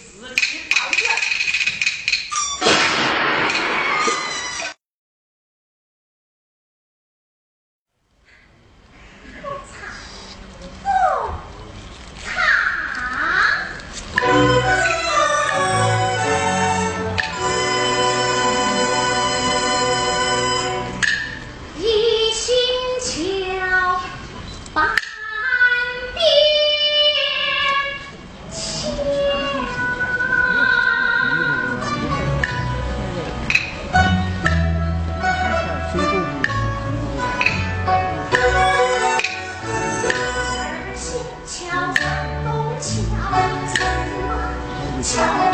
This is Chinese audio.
十七八 Listen.